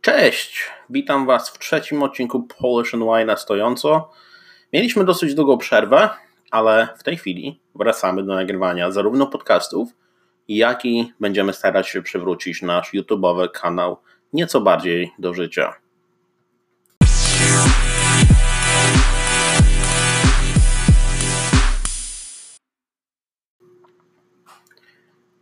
Cześć, witam Was w trzecim odcinku Polish and Wine na stojąco. Mieliśmy dosyć długą przerwę, ale w tej chwili wracamy do nagrywania zarówno podcastów, jak i będziemy starać się przywrócić nasz YouTube'owy kanał nieco bardziej do życia.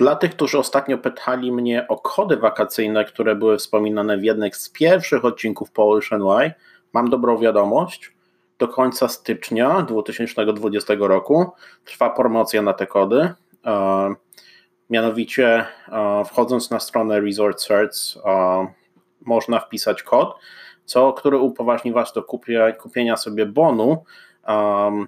Dla tych, którzy ostatnio pytali mnie o kody wakacyjne, które były wspominane w jednym z pierwszych odcinków Polish NY, mam dobrą wiadomość. Do końca stycznia 2020 roku trwa promocja na te kody. E, mianowicie, e, wchodząc na stronę Resort Search, e, można wpisać kod, co, który upoważni Was do kupienia sobie bonu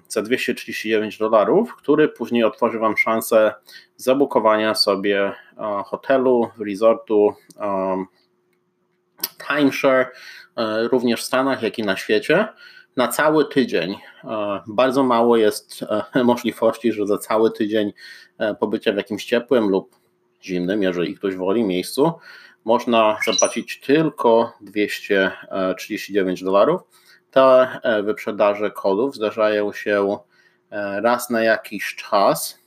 za 239 dolarów, który później otworzy Wam szansę zabukowania sobie uh, hotelu, resortu, um, timeshare, uh, również w Stanach, jak i na świecie, na cały tydzień. Uh, bardzo mało jest możliwości, że za cały tydzień pobycia w jakimś ciepłym lub zimnym, jeżeli ktoś woli, miejscu, można zapłacić tylko 239 dolarów te e, wyprzedaże kodów zdarzają się e, raz na jakiś czas,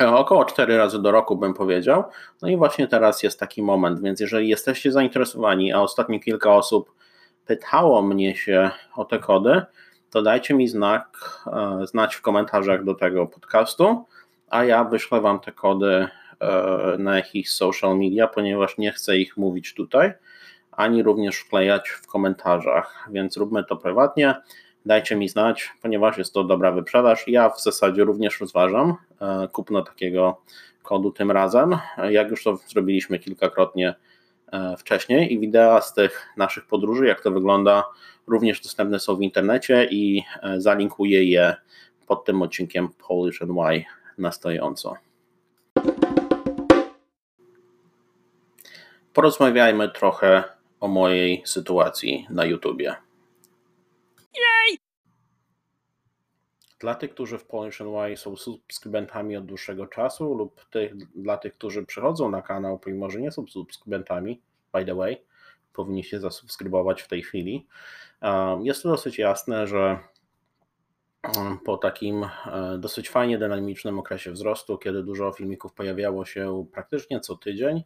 e, około 4 razy do roku bym powiedział. No i właśnie teraz jest taki moment, więc jeżeli jesteście zainteresowani, a ostatnio kilka osób pytało mnie się o te kody, to dajcie mi znak, znać w komentarzach do tego podcastu, a ja wyślę Wam te kody na jakichś social media, ponieważ nie chcę ich mówić tutaj ani również wklejać w komentarzach, więc róbmy to prywatnie. Dajcie mi znać, ponieważ jest to dobra wyprzedaż. Ja w zasadzie również rozważam e, kupno takiego kodu tym razem, jak już to zrobiliśmy kilkakrotnie e, wcześniej i wideo z tych naszych podróży, jak to wygląda, również dostępne są w internecie i e, zalinkuję je pod tym odcinkiem Polish and Why na stojąco. Porozmawiajmy trochę o mojej sytuacji na YouTubie. Jej! Dla tych, którzy w Polish NY są subskrybentami od dłuższego czasu lub tych, dla tych, którzy przychodzą na kanał, pomimo że nie są subskrybentami, by the way, powinni się zasubskrybować w tej chwili. Jest to dosyć jasne, że po takim e, dosyć fajnie dynamicznym okresie wzrostu, kiedy dużo filmików pojawiało się praktycznie co tydzień,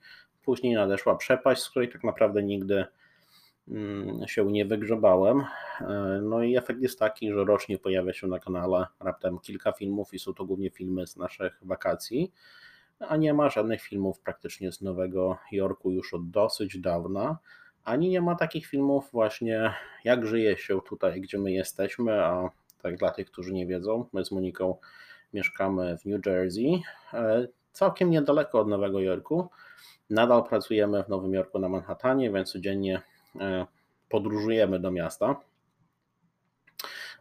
Później nadeszła przepaść, z której tak naprawdę nigdy mm, się nie wygrzebałem. E, no i efekt jest taki, że rocznie pojawia się na kanale raptem kilka filmów i są to głównie filmy z naszych wakacji, a nie ma żadnych filmów praktycznie z Nowego Jorku już od dosyć dawna, ani nie ma takich filmów właśnie jak żyje się tutaj, gdzie my jesteśmy, a tak dla tych, którzy nie wiedzą, my z Moniką mieszkamy w New Jersey, e, całkiem niedaleko od Nowego Jorku, Nadal pracujemy w Nowym Jorku na Manhattanie, więc codziennie e, podróżujemy do miasta.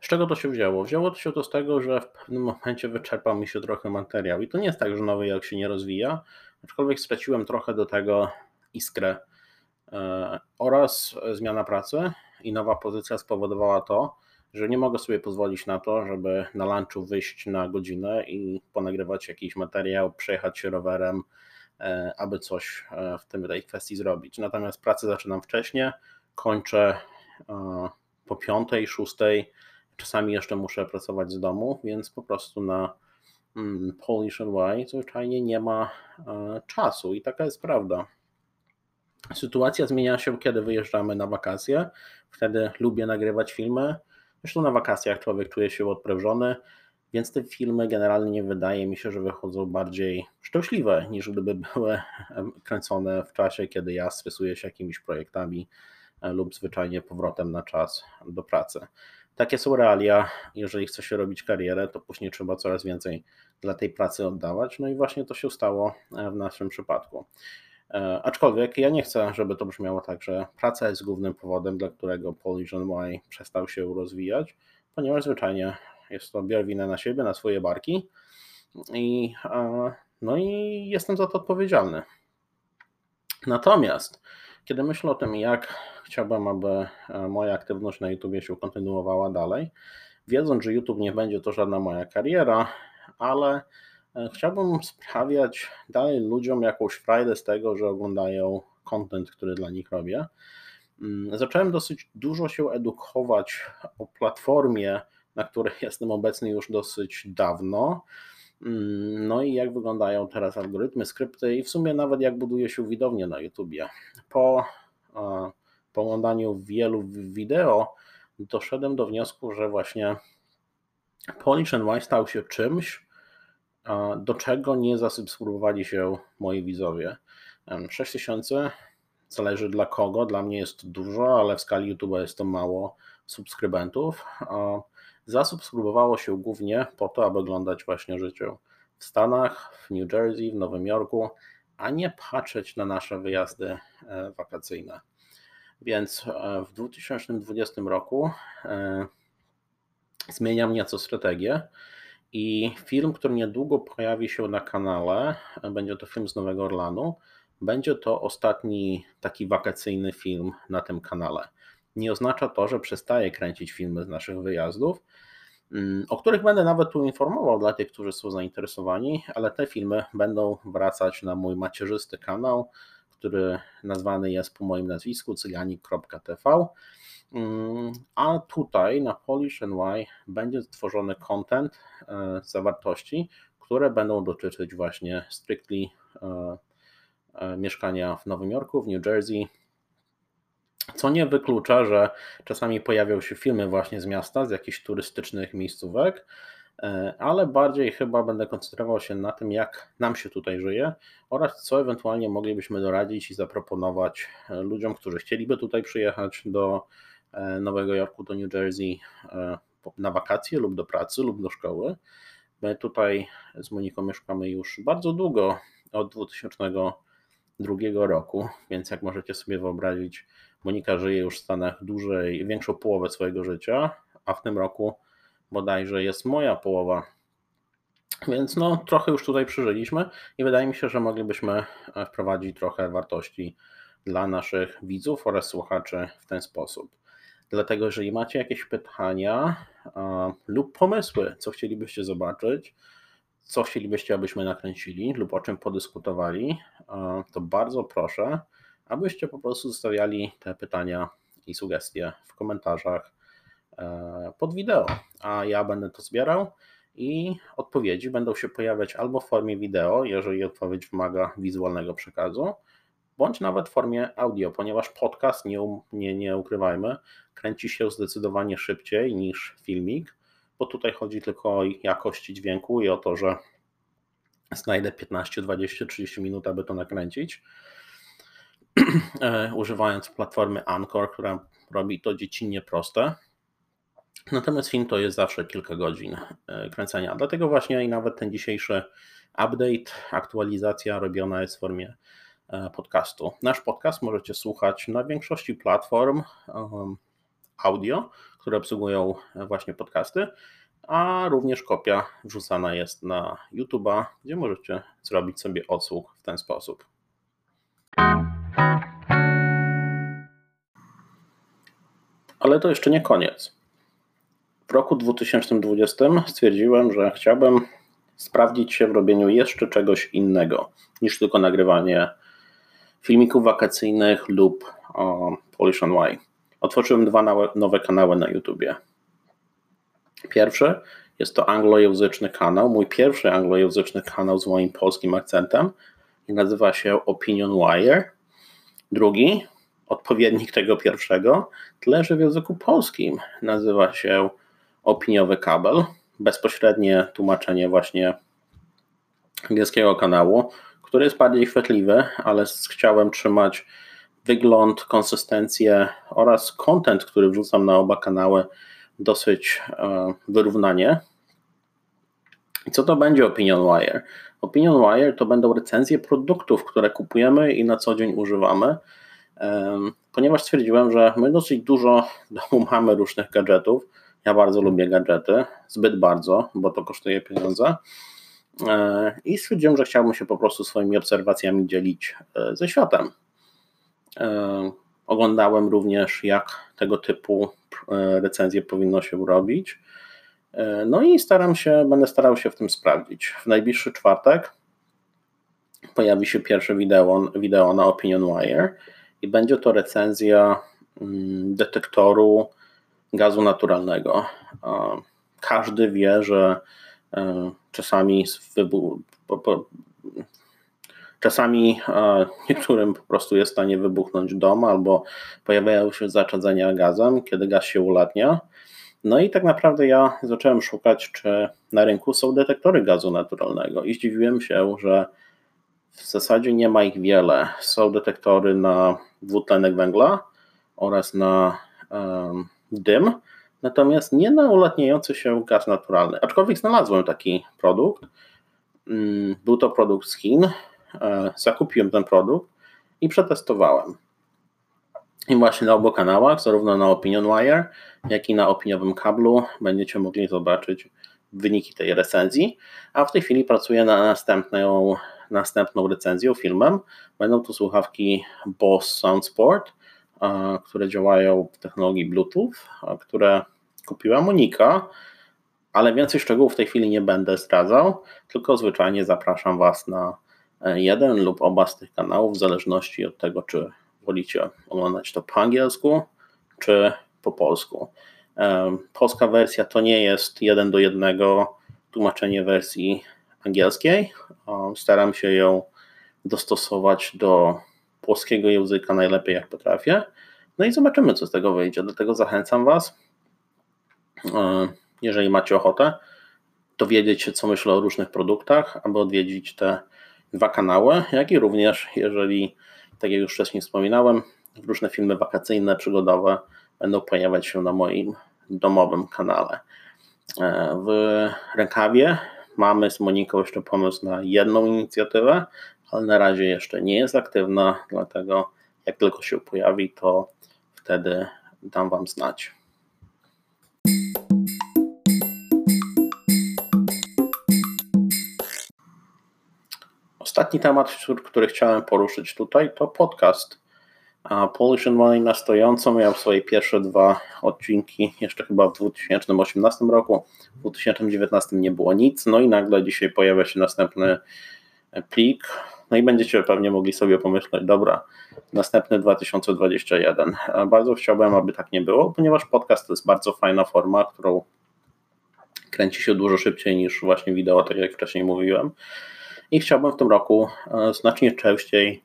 Z czego to się wzięło? Wzięło to się to z tego, że w pewnym momencie wyczerpał mi się trochę materiał. I to nie jest tak, że Nowy Jork się nie rozwija, aczkolwiek straciłem trochę do tego iskrę e, oraz zmiana pracy i nowa pozycja spowodowała to, że nie mogę sobie pozwolić na to, żeby na lunchu wyjść na godzinę i ponagrywać jakiś materiał, przejechać się rowerem, E, aby coś e, w tym, tej kwestii zrobić. Natomiast pracę zaczynam wcześniej, kończę e, po piątej, szóstej, czasami jeszcze muszę pracować z domu, więc po prostu na mm, Polish NY zwyczajnie nie ma czasu i taka jest prawda. Sytuacja zmienia się, kiedy wyjeżdżamy na wakacje. Wtedy lubię nagrywać filmy. Zresztą na wakacjach człowiek czuje się odprężony, więc te filmy generalnie wydaje mi się, że wychodzą bardziej szczęśliwe niż gdyby były kręcone w czasie, kiedy ja stresuję się jakimiś projektami e, lub zwyczajnie powrotem na czas do pracy. Takie są realia. Jeżeli chce się robić karierę, to później trzeba coraz więcej dla tej pracy oddawać. No i właśnie to się stało e, w naszym przypadku. E, aczkolwiek ja nie chcę, żeby to brzmiało tak, że praca jest głównym powodem, dla którego Polish Y przestał się rozwijać, ponieważ zwyczajnie jest to biorę winę na siebie, na swoje barki i, no i jestem za to odpowiedzialny. Natomiast kiedy myślę o tym, jak chciałbym, aby e, moja aktywność na YouTube się kontynuowała dalej, wiedząc, że YouTube nie będzie to żadna moja kariera, ale e, chciałbym sprawiać dalej ludziom jakąś frajdę z tego, że oglądają content, który dla nich robię. Mm, zacząłem dosyć dużo się edukować o platformie, na której jestem obecny już dosyć dawno. Mm, no i jak wyglądają teraz algorytmy, skrypty i w sumie nawet jak buduje się widownię na YouTubie. Po po oglądaniu wielu wideo doszedłem do wniosku, że właśnie Polish NY stał się czymś, do czego nie zasubskrybowali się moi widzowie. 6000 zależy dla kogo, dla mnie jest dużo, ale w skali YouTube jest to mało subskrybentów. Zasubskrybowało się głównie po to, aby oglądać właśnie życie w Stanach, w New Jersey, w Nowym Jorku, a nie patrzeć na nasze wyjazdy e, wakacyjne. Więc e, w 2020 roku e, zmieniam nieco strategię i film, który niedługo pojawi się na kanale, będzie to film z Nowego Orlanu, będzie to ostatni taki wakacyjny film na tym kanale. Nie oznacza to, że przestaję kręcić filmy z naszych wyjazdów, mm, o których będę nawet tu informował dla tych, którzy są zainteresowani, ale te filmy będą wracać na mój macierzysty kanał, który nazwany jest po moim nazwisku cyganik.tv. Mm, a tutaj na Polish NY będzie stworzony content e, zawartości, które będą dotyczyć właśnie strictly e, e, mieszkania w Nowym Jorku, w New Jersey, co nie wyklucza, że czasami pojawią się filmy właśnie z miasta, z jakichś turystycznych miejscówek, ale bardziej chyba będę koncentrował się na tym, jak nam się tutaj żyje oraz co ewentualnie moglibyśmy doradzić i zaproponować ludziom, którzy chcieliby tutaj przyjechać do Nowego Jorku, do New Jersey na wakacje lub do pracy lub do szkoły. My tutaj z Moniką mieszkamy już bardzo długo, od 2002 roku, więc jak możecie sobie wyobrazić, Monika żyje już w Stanach dłużej, większą połowę swojego życia, a w tym roku bodajże jest moja połowa. Więc no, trochę już tutaj przeżyliśmy i wydaje mi się, że moglibyśmy e, wprowadzić trochę wartości dla naszych widzów oraz słuchaczy w ten sposób. Dlatego, jeżeli macie jakieś pytania e, lub pomysły, co chcielibyście zobaczyć, co chcielibyście, abyśmy nakręcili lub o czym podyskutowali, e, to bardzo proszę, abyście po prostu zostawiali te pytania i sugestie w komentarzach E, pod wideo, a ja będę to zbierał i odpowiedzi będą się pojawiać albo w formie wideo, jeżeli odpowiedź wymaga wizualnego przekazu, bądź nawet w formie audio, ponieważ podcast, nie, nie, nie ukrywajmy, kręci się zdecydowanie szybciej niż filmik, bo tutaj chodzi tylko o jakość dźwięku i o to, że znajdę 15, 20, 30 minut, aby to nakręcić. E, używając platformy Anchor, która robi to dziecinnie proste. Natomiast film to jest zawsze kilka godzin e, kręcenia. Dlatego właśnie i nawet ten dzisiejszy update, aktualizacja robiona jest w formie podcastu. Nasz podcast możecie słuchać na większości platform audio, które obsługują właśnie podcasty, a również kopia wrzucana jest na YouTube'a, gdzie możecie zrobić sobie odsłuch w ten sposób. Ale to jeszcze nie koniec. W roku 2020 stwierdziłem, że chciałbym sprawdzić się w robieniu jeszcze czegoś innego niż tylko nagrywanie filmików wakacyjnych lub o, Polish Y. Otworzyłem dwa nowe kanały na YouTubie. Pierwszy jest to anglojęzyczny kanał, mój pierwszy anglojęzyczny kanał z moim polskim akcentem i nazywa się Opinion Wire. Drugi, odpowiednik tego pierwszego, leży w języku polskim, nazywa się opiniowy kabel, bezpośrednie tłumaczenie właśnie angielskiego kanału, który jest bardziej chwytliwy, ale chciałem trzymać wygląd, konsystencję oraz content, który wrzucam na oba kanały dosyć e, wyrównanie. Co to będzie Opinion Wire? Opinion Wire to będą recenzje produktów, które kupujemy i na co dzień używamy, ponieważ stwierdziłem, że my dosyć dużo domu mamy różnych gadżetów, ja bardzo lubię gadżety, zbyt bardzo, bo to kosztuje pieniądze. E, I stwierdziłem, że chciałbym się po prostu swoimi obserwacjami dzielić e, ze światem. E, oglądałem również, jak tego typu recenzje powinno się robić. No i staram się, będę starał się w tym sprawdzić. W najbliższy czwartek pojawi się pierwsze wideo, wideo na Opinion Wire i będzie to recenzja mm, detektoru gazu naturalnego. Każdy wie, że e, czasami wybuch, czasami e, niektórym po prostu jest w stanie wybuchnąć dom albo pojawiają się zaczadzenia gazem, kiedy gaz się ulatnia. No i tak naprawdę ja zacząłem szukać, czy na rynku są detektory gazu naturalnego i zdziwiłem się, że w zasadzie nie ma ich wiele. Są detektory na dwutlenek węgla oraz na um, dym, natomiast nie na ulatniający się gaz naturalny. Aczkolwiek znalazłem taki produkt. Mm, był to produkt z Chin. E, zakupiłem ten produkt i przetestowałem. I właśnie na obu kanałach, zarówno na Opinion Wire, jak i na opiniowym kablu, będziecie mogli zobaczyć wyniki tej recenzji. A w tej chwili pracuję na następną, następną recenzją, filmem. Będą to słuchawki Bose SoundSport, które działają w technologii Bluetooth, które kupiła Monika, ale więcej szczegółów w tej chwili nie będę zdradzał, tylko zwyczajnie zapraszam Was na e, jeden lub oba z tych kanałów, w zależności od tego, czy wolicie oglądać to po angielsku, czy po polsku. Polska wersja to nie jest jeden do jednego tłumaczenie wersji angielskiej. Staram się ją dostosować do polskiego języka najlepiej jak potrafię. No i zobaczymy, co z tego wyjdzie. Dlatego zachęcam Was, jeżeli macie ochotę, dowiedzieć się, co myślę o różnych produktach, aby odwiedzić te dwa kanały, jak i również, jeżeli tak jak już wcześniej wspominałem, różne filmy wakacyjne, przygodowe będą pojawiać się na moim domowym kanale. E, w rękawie mamy z Moniką jeszcze pomysł na jedną inicjatywę, ale na razie jeszcze nie jest aktywna, dlatego jak tylko się pojawi, to wtedy dam Wam znać. Ostatni temat, który chciałem poruszyć tutaj, to podcast. Polish Money na stojąco miał swoje pierwsze dwa odcinki jeszcze chyba w 2018 roku. W 2019 nie było nic, no i nagle dzisiaj pojawia się następny plik. No i będziecie pewnie mogli sobie pomyśleć, dobra, następny 2021. Bardzo chciałbym, aby tak nie było, ponieważ podcast to jest bardzo fajna forma, którą kręci się dużo szybciej niż właśnie wideo, tak jak wcześniej mówiłem i chciałbym w tym roku e, znacznie częściej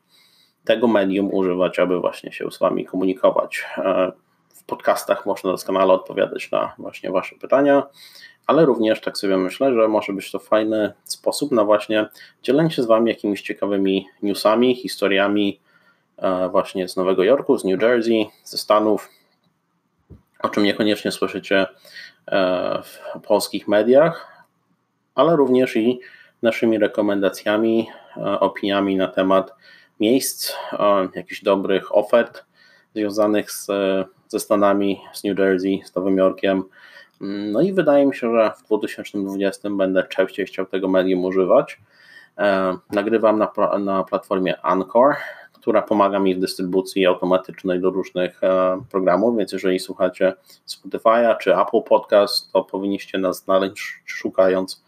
tego medium używać, aby właśnie się z Wami komunikować. E, w podcastach można doskonale odpowiadać na właśnie Wasze pytania, ale również tak sobie myślę, że może być to fajny sposób na właśnie dzielenie się z Wami jakimiś ciekawymi newsami, historiami e, właśnie z Nowego Jorku, z New Jersey, ze Stanów, o czym niekoniecznie słyszycie w polskich mediach, ale również i naszymi rekomendacjami, e, opiniami na temat miejsc, e, jakichś dobrych ofert związanych z, ze Stanami, z New Jersey, z Nowym Jorkiem. No i wydaje mi się, że w 2020 będę częściej chciał tego medium używać. E, nagrywam na, na platformie Anchor, która pomaga mi w dystrybucji automatycznej do różnych programów, więc jeżeli słuchacie Spotify'a czy Apple Podcast, to powinniście nas znaleźć szukając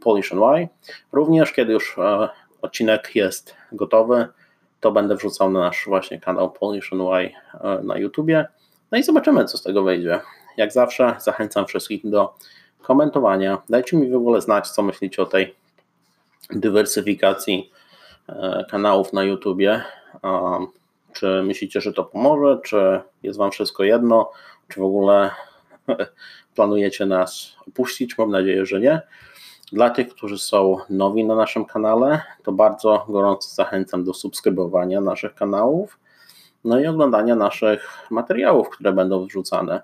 Polish Y. Również kiedy już e, odcinek jest gotowy, to będę wrzucał na nasz właśnie kanał Polish Y e, na YouTubie. No i zobaczymy, co z tego wyjdzie. Jak zawsze zachęcam wszystkich do komentowania. Dajcie mi w ogóle znać, co myślicie o tej dywersyfikacji e, kanałów na YouTubie. Czy myślicie, że to pomoże, czy jest Wam wszystko jedno, czy w ogóle planujecie nas opuścić? Mam nadzieję, że nie. Dla tych, którzy są nowi na naszym kanale, to bardzo gorąco zachęcam do subskrybowania naszych kanałów, no i oglądania naszych materiałów, które będą wrzucane.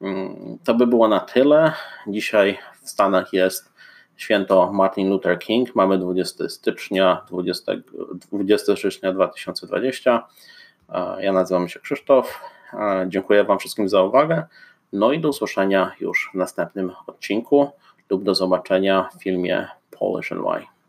Mm, to by było na tyle. Dzisiaj w Stanach jest święto Martin Luther King. Mamy 20 stycznia, 20, 20 stycznia 2020. Ja nazywam się Krzysztof. Dziękuję Wam wszystkim za uwagę. No i do usłyszenia już w następnym odcinku lub do zobaczenia w filmie Polish and Why.